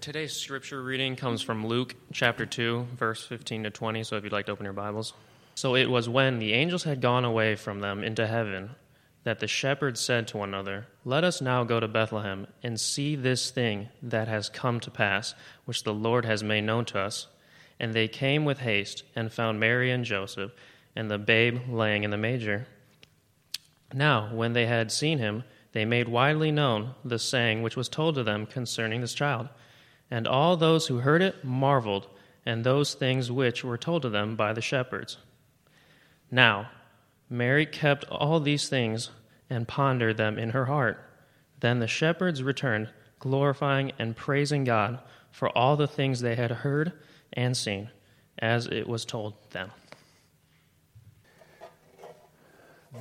Today's scripture reading comes from Luke chapter 2, verse 15 to 20. So if you'd like to open your Bibles. So it was when the angels had gone away from them into heaven that the shepherds said to one another, Let us now go to Bethlehem and see this thing that has come to pass, which the Lord has made known to us. And they came with haste and found Mary and Joseph and the babe laying in the manger. Now, when they had seen him, they made widely known the saying which was told to them concerning this child. And all those who heard it marveled, and those things which were told to them by the shepherds. Now, Mary kept all these things and pondered them in her heart. Then the shepherds returned, glorifying and praising God for all the things they had heard and seen, as it was told them.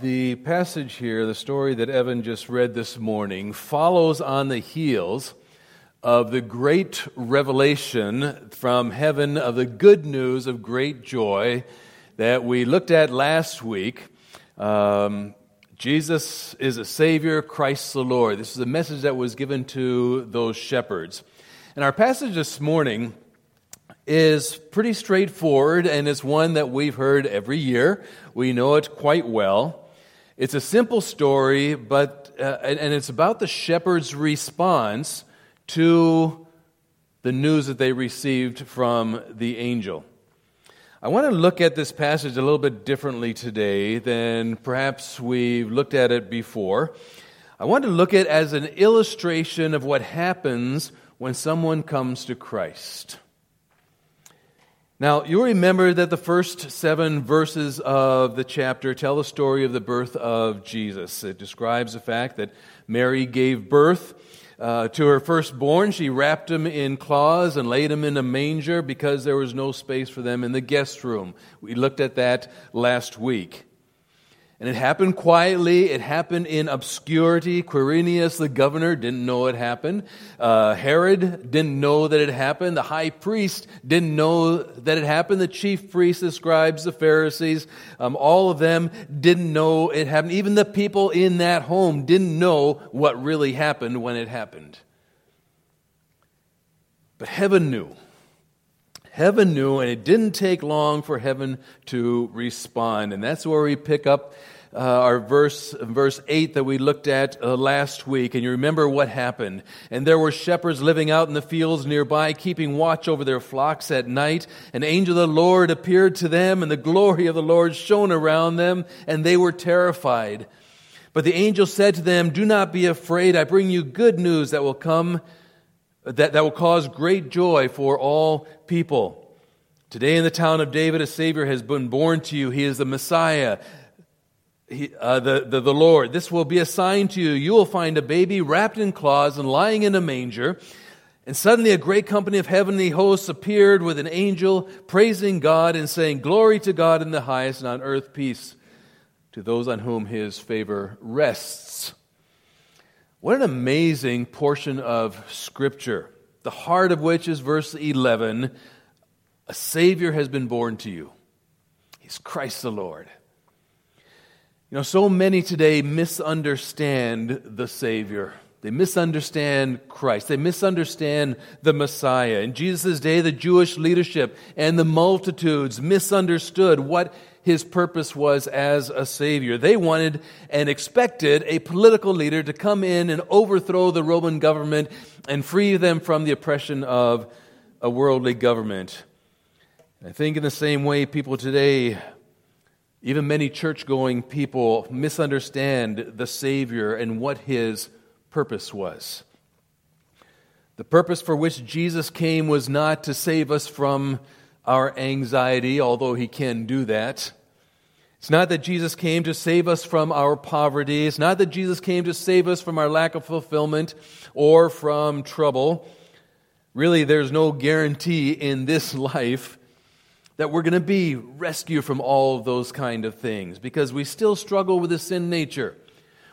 The passage here, the story that Evan just read this morning, follows on the heels of the great revelation from heaven of the good news of great joy that we looked at last week. Um, Jesus is a Savior, Christ the Lord. This is a message that was given to those shepherds. And our passage this morning is pretty straightforward, and it's one that we've heard every year. We know it quite well. It's a simple story, but uh, and, and it's about the shepherd's response to the news that they received from the angel. I want to look at this passage a little bit differently today than perhaps we've looked at it before. I want to look at it as an illustration of what happens when someone comes to Christ. Now, you remember that the first seven verses of the chapter tell the story of the birth of Jesus. It describes the fact that Mary gave birth uh, to her firstborn, she wrapped him in cloths and laid him in a manger because there was no space for them in the guest room. We looked at that last week. And it happened quietly. It happened in obscurity. Quirinius, the governor, didn't know it happened. Uh, Herod didn't know that it happened. The high priest didn't know that it happened. The chief priests, the scribes, the Pharisees, um, all of them didn't know it happened. Even the people in that home didn't know what really happened when it happened. But heaven knew. Heaven knew, and it didn't take long for heaven to respond. And that's where we pick up uh, our verse, verse 8 that we looked at uh, last week. And you remember what happened. And there were shepherds living out in the fields nearby, keeping watch over their flocks at night. An angel of the Lord appeared to them, and the glory of the Lord shone around them, and they were terrified. But the angel said to them, Do not be afraid. I bring you good news that will come that, that will cause great joy for all people. Today in the town of David, a Savior has been born to you. He is the Messiah, he, uh, the, the, the Lord. This will be a sign to you. You will find a baby wrapped in cloths and lying in a manger. And suddenly a great company of heavenly hosts appeared with an angel praising God and saying, Glory to God in the highest, and on earth peace to those on whom his favor rests. What an amazing portion of Scripture, the heart of which is verse 11 A Savior has been born to you. He's Christ the Lord. You know, so many today misunderstand the Savior. They misunderstand Christ. They misunderstand the Messiah. In Jesus' day, the Jewish leadership and the multitudes misunderstood what his purpose was as a savior. They wanted and expected a political leader to come in and overthrow the Roman government and free them from the oppression of a worldly government. I think in the same way, people today, even many church going people, misunderstand the Savior and what his purpose was. The purpose for which Jesus came was not to save us from our anxiety, although he can do that. It's not that Jesus came to save us from our poverty. It's not that Jesus came to save us from our lack of fulfillment or from trouble. Really, there's no guarantee in this life that we're going to be rescued from all those kind of things because we still struggle with the sin nature.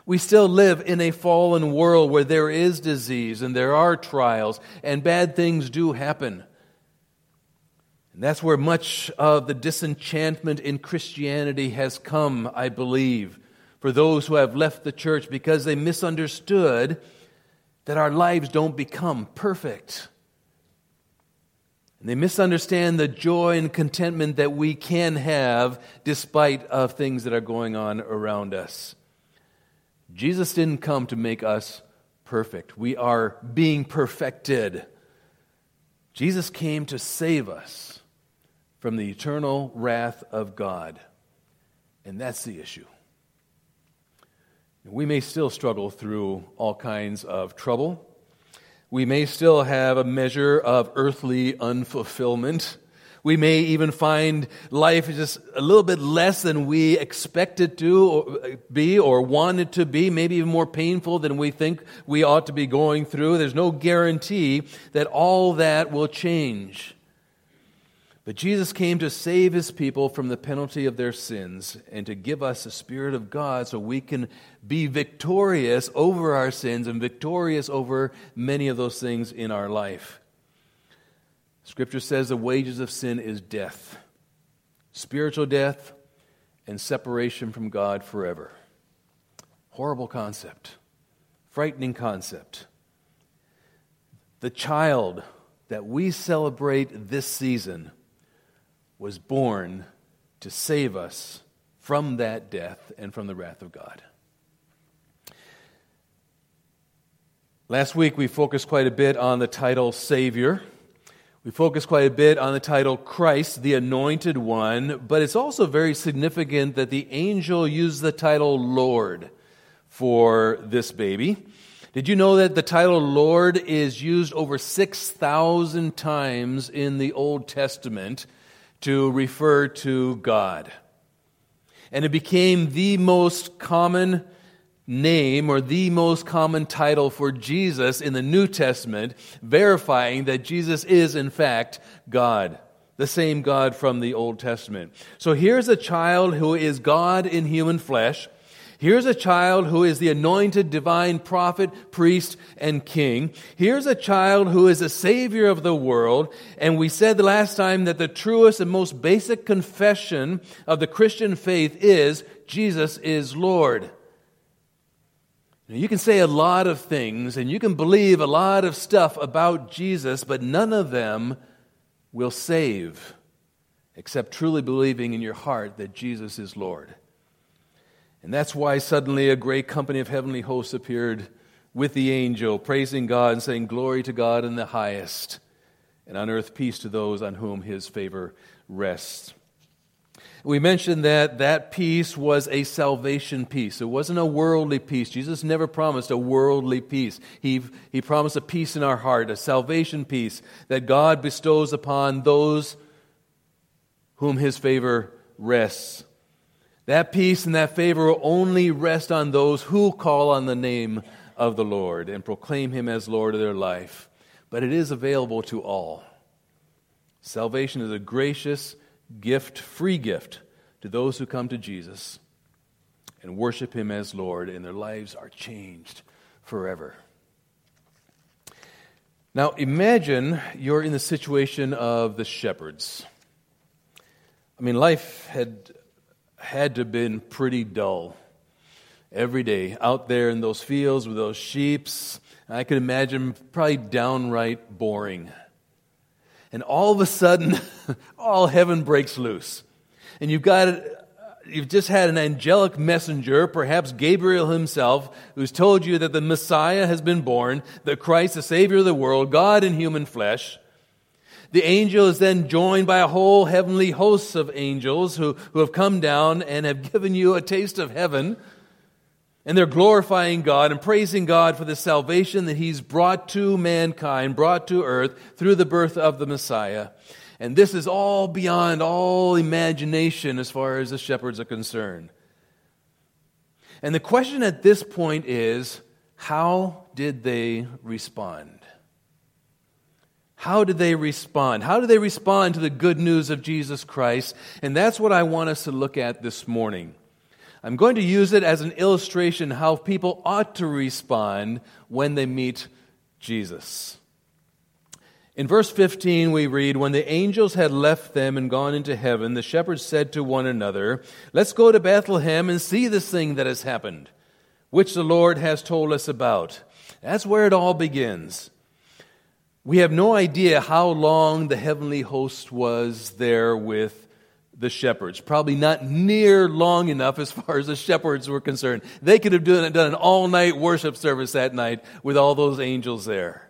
We still live in a fallen world where there is disease and there are trials and bad things do happen. And that's where much of the disenchantment in Christianity has come, I believe, for those who have left the church because they misunderstood that our lives don't become perfect. And they misunderstand the joy and contentment that we can have despite of things that are going on around us. Jesus didn't come to make us perfect. We are being perfected. Jesus came to save us from the eternal wrath of God. And that's the issue. We may still struggle through all kinds of trouble we may still have a measure of earthly unfulfillment. We may even find life is just a little bit less than we expect it to be or want it to be, maybe even more painful than we think we ought to be going through. There's no guarantee that all that will change. But Jesus came to save his people from the penalty of their sins and to give us the Spirit of God so we can be victorious over our sins and victorious over many of those things in our life. Scripture says the wages of sin is death, spiritual death, and separation from God forever. Horrible concept, frightening concept. The child that we celebrate this season was born to save us from that death and from the wrath of God. Last week we focused quite a bit on the title Savior. We focused quite a bit on the title Christ, the Anointed One, but it's also very significant that the angel used the title Lord for this baby. Did you know that the title Lord is used over 6,000 times in the Old Testament? To refer to God. And it became the most common name or the most common title for Jesus in the New Testament, verifying that Jesus is, in fact, God, the same God from the Old Testament. So here's a child who is God in human flesh Here's a child who is the anointed divine prophet, priest, and king. Here's a child who is a savior of the world. And we said the last time that the truest and most basic confession of the Christian faith is Jesus is Lord. You can say a lot of things and you can believe a lot of stuff about Jesus, but none of them will save except truly believing in your heart that Jesus is Lord. And that's why suddenly a great company of heavenly hosts appeared with the angel, praising God and saying, Glory to God in the highest, and on earth peace to those on whom his favor rests. We mentioned that that peace was a salvation peace. It wasn't a worldly peace. Jesus never promised a worldly peace. He, he promised a peace in our heart, a salvation peace that God bestows upon those whom his favor rests. That peace and that favor will only rest on those who call on the name of the Lord and proclaim Him as Lord of their life. But it is available to all. Salvation is a gracious gift, free gift, to those who come to Jesus and worship Him as Lord, and their lives are changed forever. Now, imagine you're in the situation of the shepherds. I mean, life had had to have been pretty dull every day out there in those fields with those sheeps. I could imagine probably downright boring. And all of a sudden, all heaven breaks loose. And you've got it you've just had an angelic messenger, perhaps Gabriel himself, who's told you that the Messiah has been born, that Christ, the Savior of the world, God in human flesh. The angel is then joined by a whole heavenly host of angels who, who have come down and have given you a taste of heaven. And they're glorifying God and praising God for the salvation that He's brought to mankind, brought to earth through the birth of the Messiah. And this is all beyond all imagination as far as the shepherds are concerned. And the question at this point is how did they respond? How did they respond? How did they respond to the good news of Jesus Christ? And that's what I want us to look at this morning. I'm going to use it as an illustration how people ought to respond when they meet Jesus. In verse 15, we read When the angels had left them and gone into heaven, the shepherds said to one another, Let's go to Bethlehem and see this thing that has happened, which the Lord has told us about. That's where it all begins. We have no idea how long the heavenly host was there with the shepherds. Probably not near long enough as far as the shepherds were concerned. They could have done, done an all night worship service that night with all those angels there.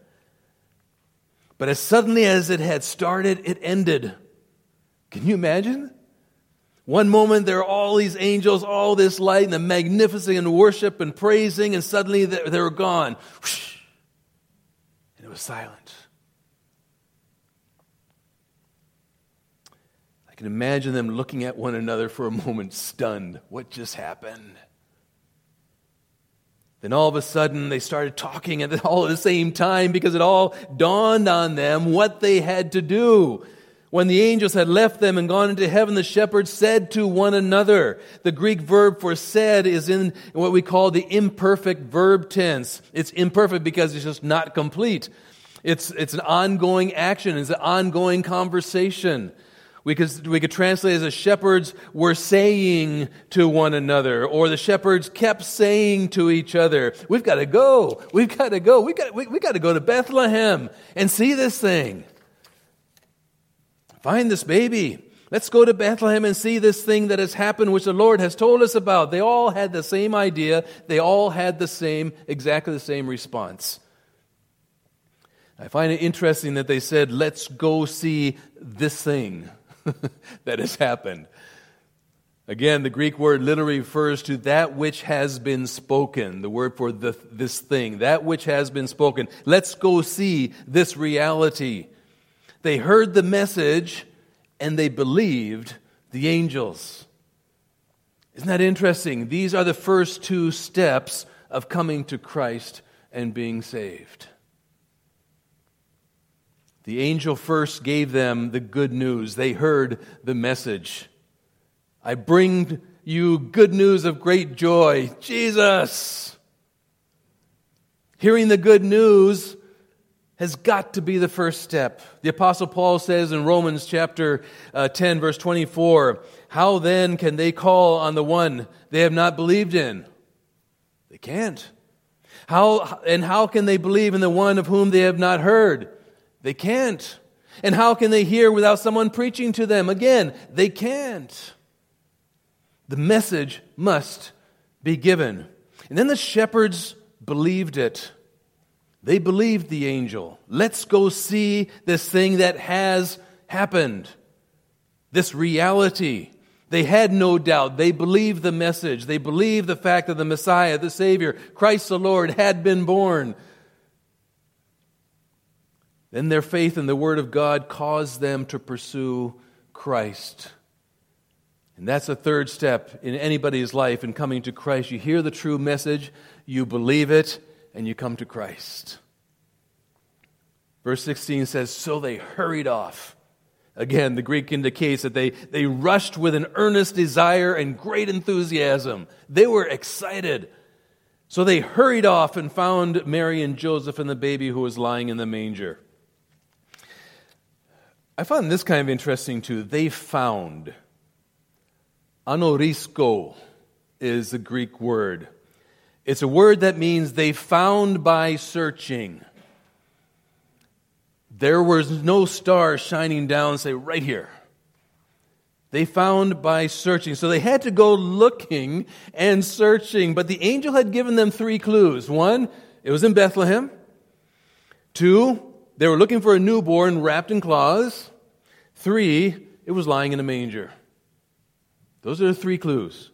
But as suddenly as it had started, it ended. Can you imagine? One moment there are all these angels, all this light, and the magnificent and worship and praising, and suddenly they're gone. It was silent. I can imagine them looking at one another for a moment, stunned. What just happened? Then all of a sudden they started talking at all at the same time because it all dawned on them what they had to do. When the angels had left them and gone into heaven, the shepherds said to one another. The Greek verb for said is in what we call the imperfect verb tense. It's imperfect because it's just not complete. It's, it's an ongoing action, it's an ongoing conversation. We could, we could translate as the shepherds were saying to one another, or the shepherds kept saying to each other, We've got to go. We've got to go. We've got, we, we've got to go to Bethlehem and see this thing. Find this baby. Let's go to Bethlehem and see this thing that has happened, which the Lord has told us about. They all had the same idea. They all had the same, exactly the same response. I find it interesting that they said, Let's go see this thing that has happened. Again, the Greek word literally refers to that which has been spoken, the word for the, this thing, that which has been spoken. Let's go see this reality. They heard the message and they believed the angels. Isn't that interesting? These are the first two steps of coming to Christ and being saved. The angel first gave them the good news. They heard the message. I bring you good news of great joy. Jesus. Hearing the good news has got to be the first step. The Apostle Paul says in Romans chapter uh, 10, verse 24, How then can they call on the one they have not believed in? They can't. How, and how can they believe in the one of whom they have not heard? They can't. And how can they hear without someone preaching to them? Again, they can't. The message must be given. And then the shepherds believed it. They believed the angel. Let's go see this thing that has happened, this reality. They had no doubt. They believed the message. They believed the fact that the Messiah, the Savior, Christ the Lord, had been born. Then their faith in the Word of God caused them to pursue Christ. And that's a third step in anybody's life in coming to Christ. You hear the true message, you believe it, and you come to Christ. Verse 16 says, So they hurried off. Again, the Greek indicates that they, they rushed with an earnest desire and great enthusiasm. They were excited. So they hurried off and found Mary and Joseph and the baby who was lying in the manger. I found this kind of interesting too. They found. Anorisko is the Greek word. It's a word that means they found by searching. There was no star shining down, say, right here. They found by searching. So they had to go looking and searching. But the angel had given them three clues. One, it was in Bethlehem. Two, they were looking for a newborn wrapped in cloths. Three, it was lying in a manger. Those are the three clues.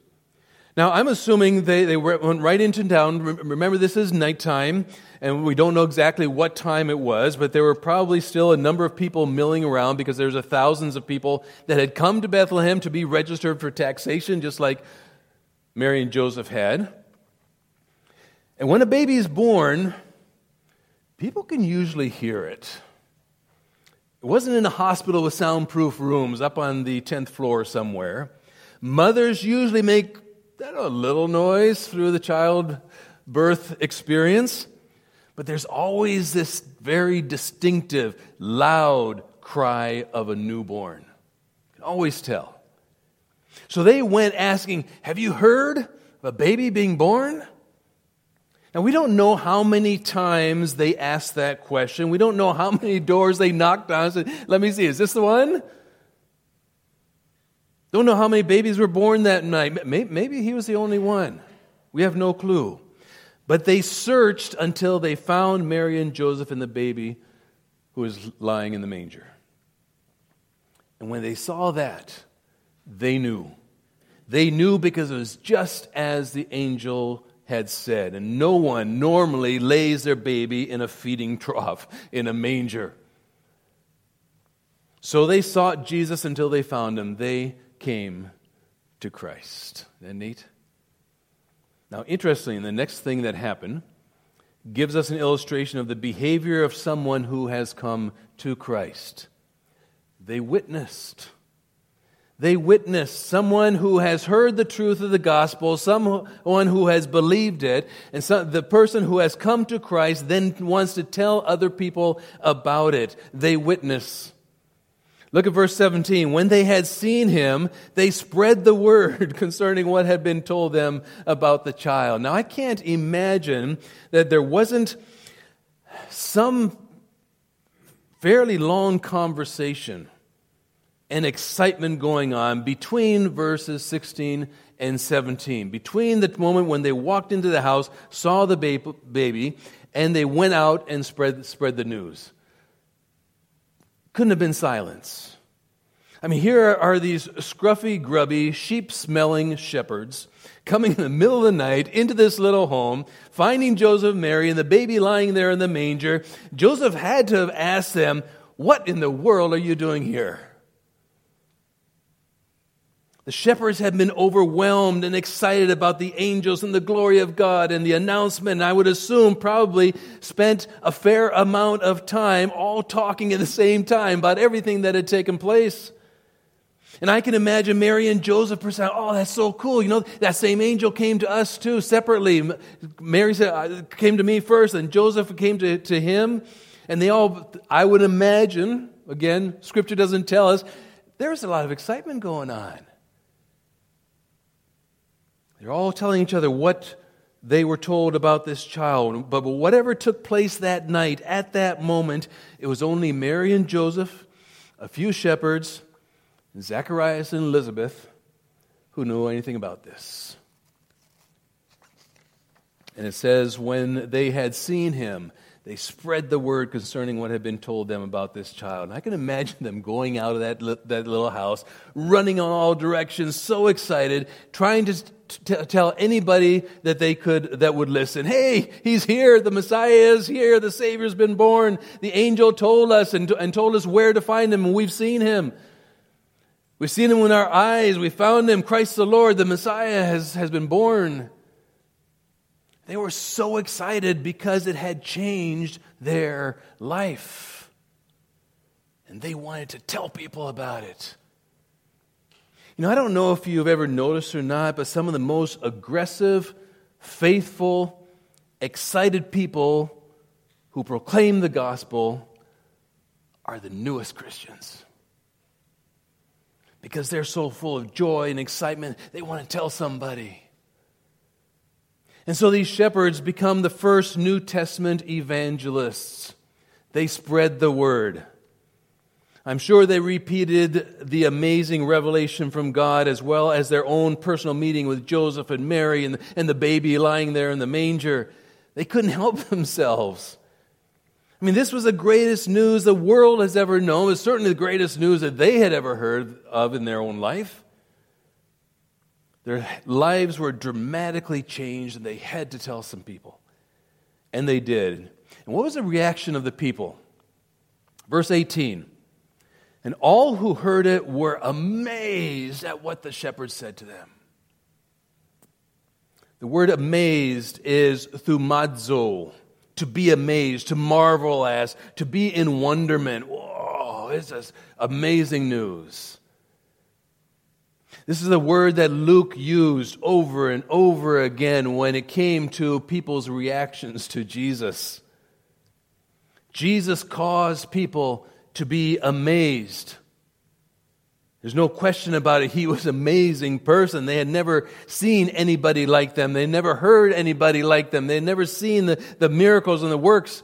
Now, I'm assuming they, they went right into town. Remember, this is nighttime, and we don't know exactly what time it was, but there were probably still a number of people milling around because there's a thousands of people that had come to Bethlehem to be registered for taxation, just like Mary and Joseph had. And when a baby is born, people can usually hear it. It wasn't in a hospital with soundproof rooms up on the 10th floor somewhere. Mothers usually make a little noise through the childbirth experience, but there's always this very distinctive, loud cry of a newborn. You can always tell. So they went asking, Have you heard of a baby being born? Now, we don't know how many times they asked that question. We don't know how many doors they knocked on said, Let me see, is this the one? Don't know how many babies were born that night. Maybe he was the only one. We have no clue. But they searched until they found Mary and Joseph and the baby who was lying in the manger. And when they saw that, they knew. They knew because it was just as the angel had said. And no one normally lays their baby in a feeding trough, in a manger. So they sought Jesus until they found him. They came to Christ. Isn't neat? Now, interestingly, the next thing that happened gives us an illustration of the behavior of someone who has come to Christ. They witnessed. They witnessed someone who has heard the truth of the gospel, someone who has believed it, and some, the person who has come to Christ then wants to tell other people about it. They witness. Look at verse 17. When they had seen him, they spread the word concerning what had been told them about the child. Now, I can't imagine that there wasn't some fairly long conversation and excitement going on between verses 16 and 17. Between the moment when they walked into the house, saw the baby, and they went out and spread, spread the news. Couldn't have been silence. I mean, here are these scruffy, grubby, sheep smelling shepherds coming in the middle of the night into this little home, finding Joseph Mary and the baby lying there in the manger. Joseph had to have asked them, What in the world are you doing here? The shepherds had been overwhelmed and excited about the angels and the glory of God and the announcement. And I would assume probably spent a fair amount of time all talking at the same time about everything that had taken place. And I can imagine Mary and Joseph saying, Oh, that's so cool. You know, that same angel came to us too, separately. Mary said, uh, came to me first, and Joseph came to, to him. And they all, I would imagine, again, scripture doesn't tell us, there's a lot of excitement going on. They're all telling each other what they were told about this child. But whatever took place that night, at that moment, it was only Mary and Joseph, a few shepherds, Zacharias and Elizabeth who knew anything about this. And it says, when they had seen him, they spread the word concerning what had been told them about this child. And I can imagine them going out of that, that little house, running on all directions, so excited, trying to t- tell anybody that they could, that would listen. Hey, he's here. The Messiah is here. The Savior's been born. The angel told us and, and told us where to find him, and we've seen him. We've seen him with our eyes. We found him. Christ the Lord, the Messiah, has, has been born. They were so excited because it had changed their life. And they wanted to tell people about it. You know, I don't know if you've ever noticed or not, but some of the most aggressive, faithful, excited people who proclaim the gospel are the newest Christians. Because they're so full of joy and excitement, they want to tell somebody. And so these shepherds become the first New Testament evangelists. They spread the word. I'm sure they repeated the amazing revelation from God as well as their own personal meeting with Joseph and Mary and, and the baby lying there in the manger. They couldn't help themselves. I mean, this was the greatest news the world has ever known. It's certainly the greatest news that they had ever heard of in their own life. Their lives were dramatically changed, and they had to tell some people. And they did. And what was the reaction of the people? Verse 18 And all who heard it were amazed at what the shepherds said to them. The word amazed is thumazo, to be amazed, to marvel as, to be in wonderment. Whoa, this is amazing news. This is a word that Luke used over and over again when it came to people's reactions to Jesus. Jesus caused people to be amazed. There's no question about it. He was an amazing person. They had never seen anybody like them. They never heard anybody like them. They had never seen the, the miracles and the works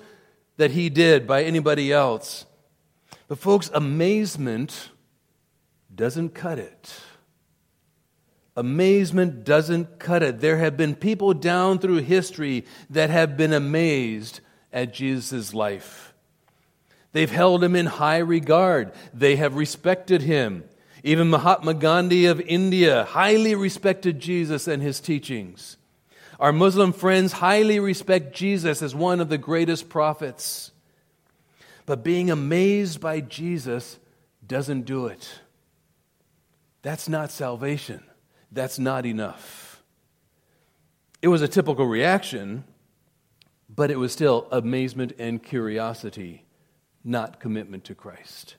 that he did by anybody else. But, folks, amazement doesn't cut it. Amazement doesn't cut it. There have been people down through history that have been amazed at Jesus' life. They've held him in high regard, they have respected him. Even Mahatma Gandhi of India highly respected Jesus and his teachings. Our Muslim friends highly respect Jesus as one of the greatest prophets. But being amazed by Jesus doesn't do it. That's not salvation. That's not enough. It was a typical reaction, but it was still amazement and curiosity, not commitment to Christ.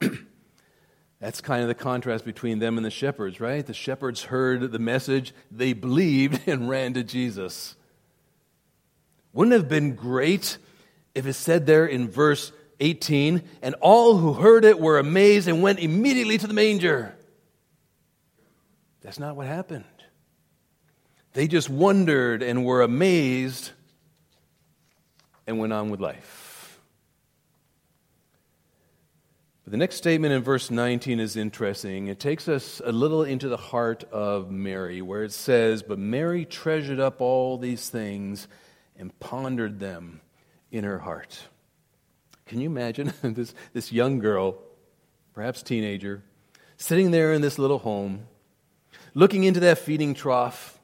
That's kind of the contrast between them and the shepherds, right? The shepherds heard the message, they believed, and ran to Jesus. Wouldn't it have been great if it said there in verse 18, and all who heard it were amazed and went immediately to the manger? That's not what happened. They just wondered and were amazed and went on with life. But the next statement in verse 19 is interesting. It takes us a little into the heart of Mary, where it says, But Mary treasured up all these things and pondered them in her heart. Can you imagine this, this young girl, perhaps teenager, sitting there in this little home, looking into that feeding trough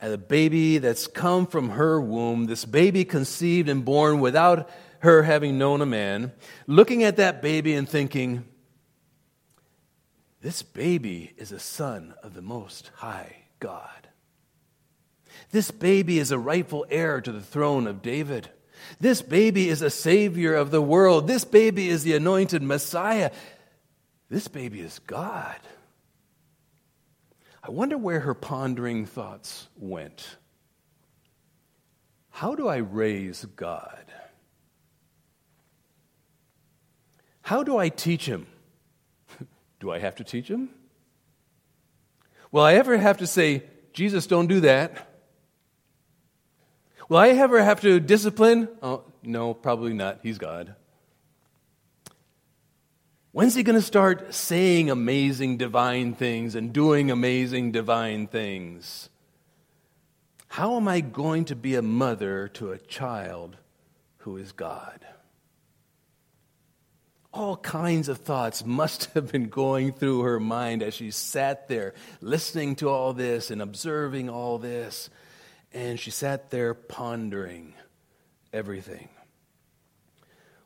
at a baby that's come from her womb, this baby conceived and born without her having known a man, looking at that baby and thinking, this baby is a son of the Most High God. This baby is a rightful heir to the throne of David. This baby is a savior of the world. This baby is the anointed Messiah. This baby is God. I wonder where her pondering thoughts went. How do I raise God? How do I teach him? do I have to teach him? Will I ever have to say, Jesus, don't do that? Will I ever have to discipline? Oh, no, probably not. He's God. When's he going to start saying amazing divine things and doing amazing divine things? How am I going to be a mother to a child who is God? all kinds of thoughts must have been going through her mind as she sat there listening to all this and observing all this. And she sat there pondering everything.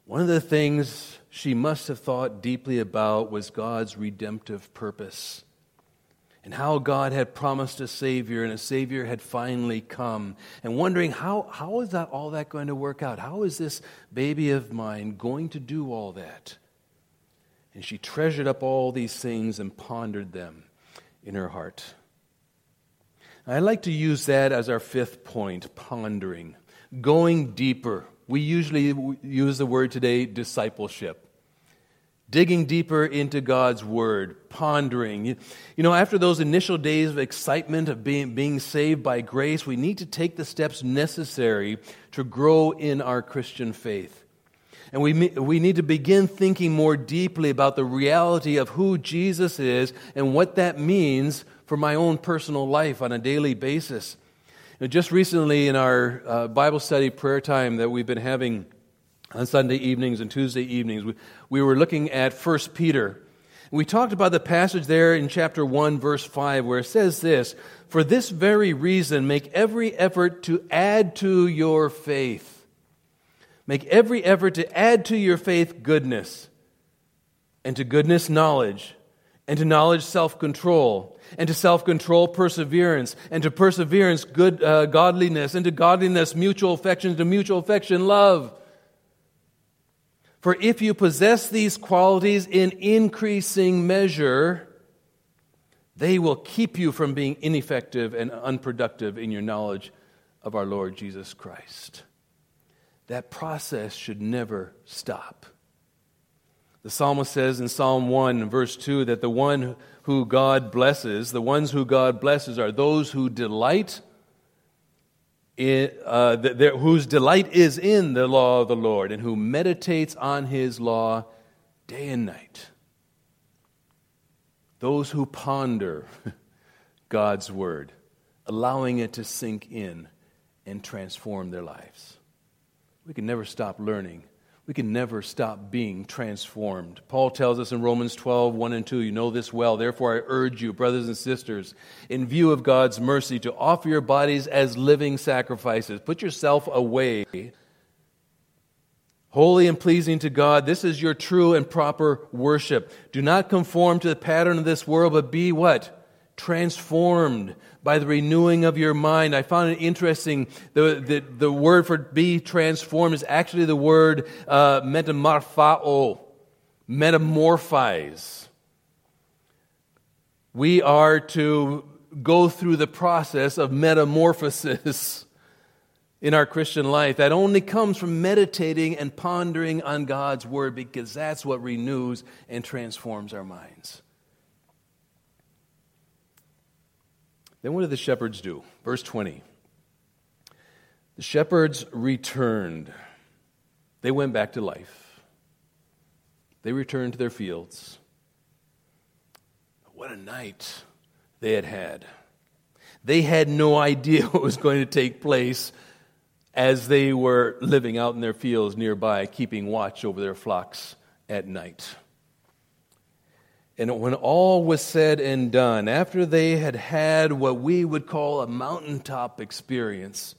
One of the things she must have thought deeply about was God's redemptive purpose and how God had promised a Savior and a Savior had finally come, and wondering how, how is that all that going to work out? How is this baby of mine going to do all that? And she treasured up all these things and pondered them in her heart. I'd like to use that as our fifth point pondering, going deeper. We usually use the word today discipleship digging deeper into God's Word, pondering. You, know, after those initial days of excitement of being, being saved by grace, we need to take the steps necessary to grow in our Christian faith. And we, we need to begin thinking more deeply about the reality of who Jesus is and what that means for my own personal life on a daily basis. Just recently, in our uh, Bible study prayer time that we've been having on Sunday evenings and Tuesday evenings, we, we were looking at 1 Peter. We talked about the passage there in chapter 1, verse 5, where it says this For this very reason, make every effort to add to your faith. Make every effort to add to your faith goodness, and to goodness, knowledge, and to knowledge, self control, and to self control, perseverance, and to perseverance, good uh, godliness, and to godliness, mutual affection, to mutual affection, love for if you possess these qualities in increasing measure, they will keep you from being ineffective and unproductive in your knowledge of our Lord Jesus Christ. That process should never stop. The psalmist says in Psalm 1, verse 2, that the one who God blesses, the ones who God blesses, are those who delight uh, whose delight is in the law of the Lord and who meditates on his law day and night. Those who ponder God's word, allowing it to sink in and transform their lives. We can never stop learning. We can never stop being transformed. Paul tells us in Romans 12, 1 and 2, you know this well. Therefore, I urge you, brothers and sisters, in view of God's mercy, to offer your bodies as living sacrifices. Put yourself away, holy and pleasing to God. This is your true and proper worship. Do not conform to the pattern of this world, but be what? Transformed by the renewing of your mind. I found it interesting. The, the, the word for be transformed is actually the word uh, metamorphao, metamorphize. We are to go through the process of metamorphosis in our Christian life. That only comes from meditating and pondering on God's word because that's what renews and transforms our minds. Then what did the shepherds do? Verse 20. The shepherds returned. They went back to life. They returned to their fields. What a night they had had. They had no idea what was going to take place as they were living out in their fields nearby, keeping watch over their flocks at night. And when all was said and done, after they had had what we would call a mountaintop experience,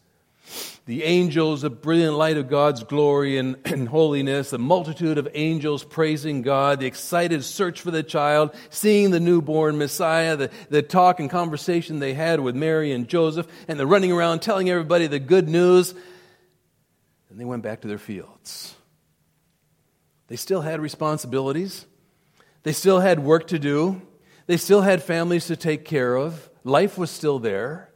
the angels, the brilliant light of God's glory and, and, holiness, the multitude of angels praising God, the excited search for the child, seeing the newborn Messiah, the, the talk and conversation they had with Mary and Joseph, and the running around telling everybody the good news. And they went back to their fields. They still had responsibilities. They still had work to do, they still had families to take care of, life was still there.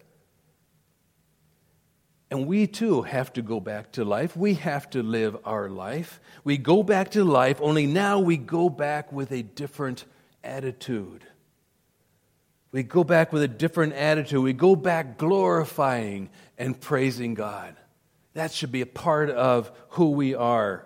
And we too have to go back to life. We have to live our life. We go back to life, only now we go back with a different attitude. We go back with a different attitude. We go back glorifying and praising God. That should be a part of who we are.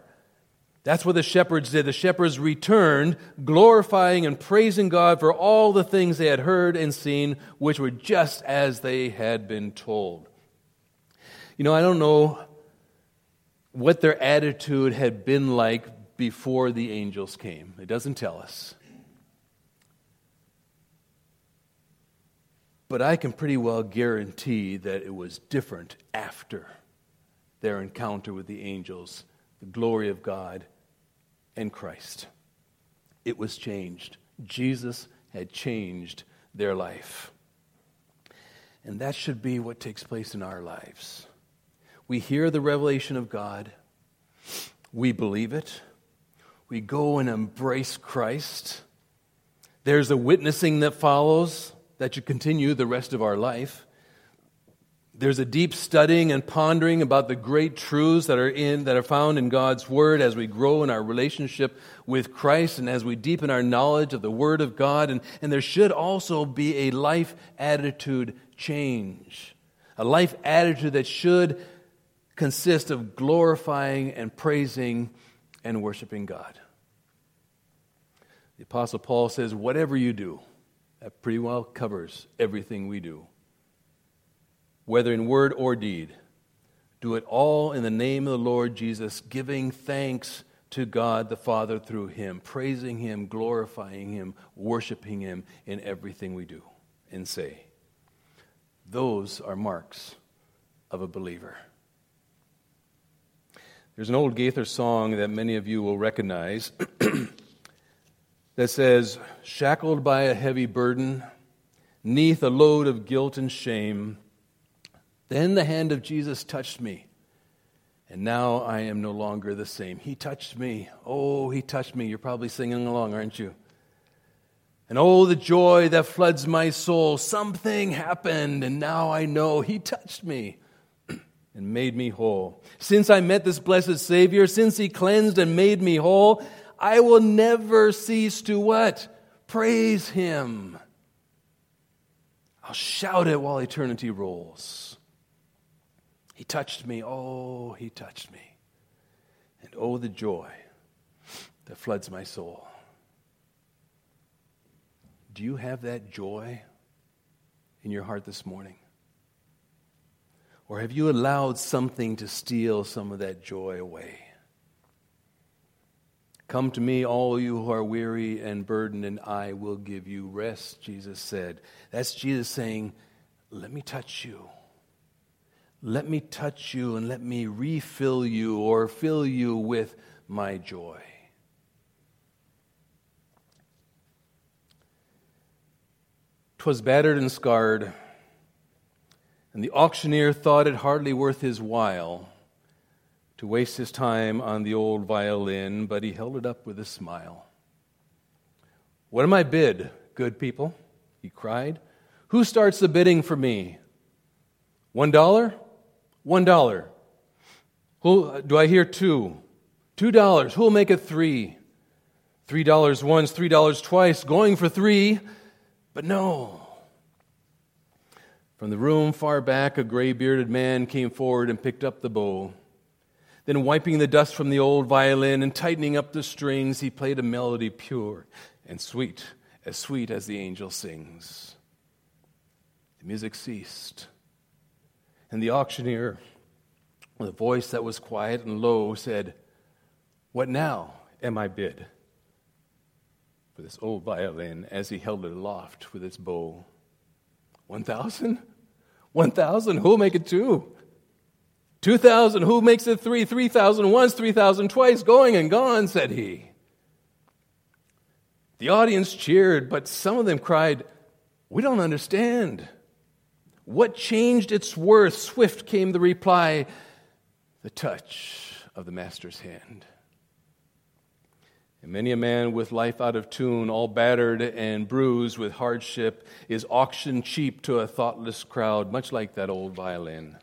That's what the shepherds did. The shepherds returned, glorifying and praising God for all the things they had heard and seen, which were just as they had been told. You know, I don't know what their attitude had been like before the angels came. It doesn't tell us. But I can pretty well guarantee that it was different after their encounter with the angels, the glory of God and Christ. It was changed. Jesus had changed their life. And that should be what takes place in our lives. We hear the revelation of God, we believe it, we go and embrace Christ. There's a witnessing that follows that should continue the rest of our life. There's a deep studying and pondering about the great truths that are in that are found in God's word as we grow in our relationship with Christ and as we deepen our knowledge of the word of God and, and there should also be a life attitude change. A life attitude that should consist of glorifying and praising and worshiping God. The apostle Paul says whatever you do that pretty well covers everything we do whether in word or deed. Do it all in the name of the Lord Jesus, giving thanks to God the Father through Him, praising Him, glorifying Him, worshiping Him in everything we do and say. Those are marks of a believer. There's an old Gaither song that many of you will recognize that says, Shackled by a heavy burden, neath a load of guilt and shame, then the hand of Jesus touched me. And now I am no longer the same. He touched me. Oh, he touched me. You're probably singing along, aren't you? And oh, the joy that floods my soul. Something happened, and now I know he touched me and made me whole. Since I met this blessed Savior, since he cleansed and made me whole, I will never cease to what? Praise him. I'll shout it while eternity rolls. He touched me. Oh, he touched me. And oh, the joy that floods my soul. Do you have that joy in your heart this morning? Or have you allowed something to steal some of that joy away? Come to me, all you who are weary and burdened, and I will give you rest, Jesus said. That's Jesus saying, Let me touch you. Let me touch you and let me refill you or fill you with my joy. Twas battered and scarred, and the auctioneer thought it hardly worth his while to waste his time on the old violin, but he held it up with a smile. What am I bid, good people? he cried. Who starts the bidding for me? One dollar? One dollar. Who do I hear two? Two dollars. Who'll make it three? Three dollars once, three dollars twice, going for three. But no. From the room far back, a gray bearded man came forward and picked up the bow. Then, wiping the dust from the old violin and tightening up the strings, he played a melody pure and sweet, as sweet as the angel sings. The music ceased, and the auctioneer, with a voice that was quiet and low, said, What now am I bid? for this old violin as he held it aloft with its bow. One thousand? One thousand? Who'll make it two? Two thousand? Who makes it three? Three thousand once, three thousand twice, going and gone, said he. The audience cheered, but some of them cried, We don't understand. What changed its worth? Swift came the reply the touch of the master's hand. And many a man with life out of tune, all battered and bruised with hardship, is auctioned cheap to a thoughtless crowd, much like that old violin.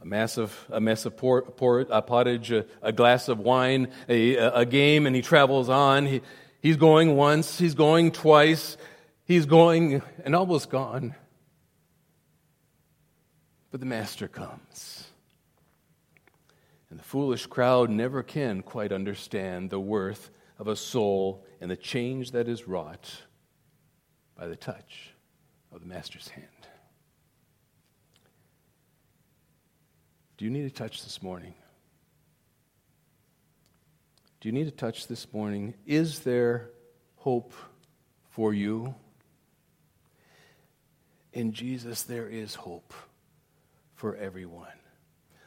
A massive, a mess of port, port, a pottage, a, a, glass of wine, a, a game, and he travels on. He, he's going once, he's going twice, he's going and almost gone. But the master comes. And the foolish crowd never can quite understand the worth of a soul and the change that is wrought by the touch of the Master's hand. Do you need a touch this morning? Do you need a touch this morning? Is there hope for you? In Jesus, there is hope for everyone.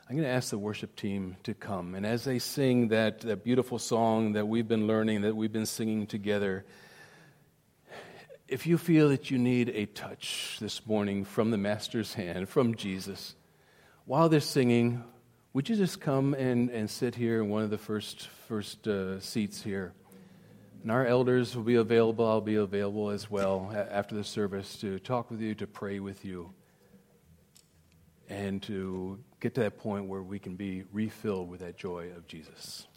I'm going to ask the worship team to come. And as they sing that, that beautiful song that we've been learning, that we've been singing together, if you feel that you need a touch this morning from the Master's hand, from Jesus, while they're singing, would you just come and, and sit here in one of the first, first uh, seats here? And our elders will be available. I'll be available as well after the service to talk with you, to pray with you and to get to that point where we can be refilled with that joy of Jesus.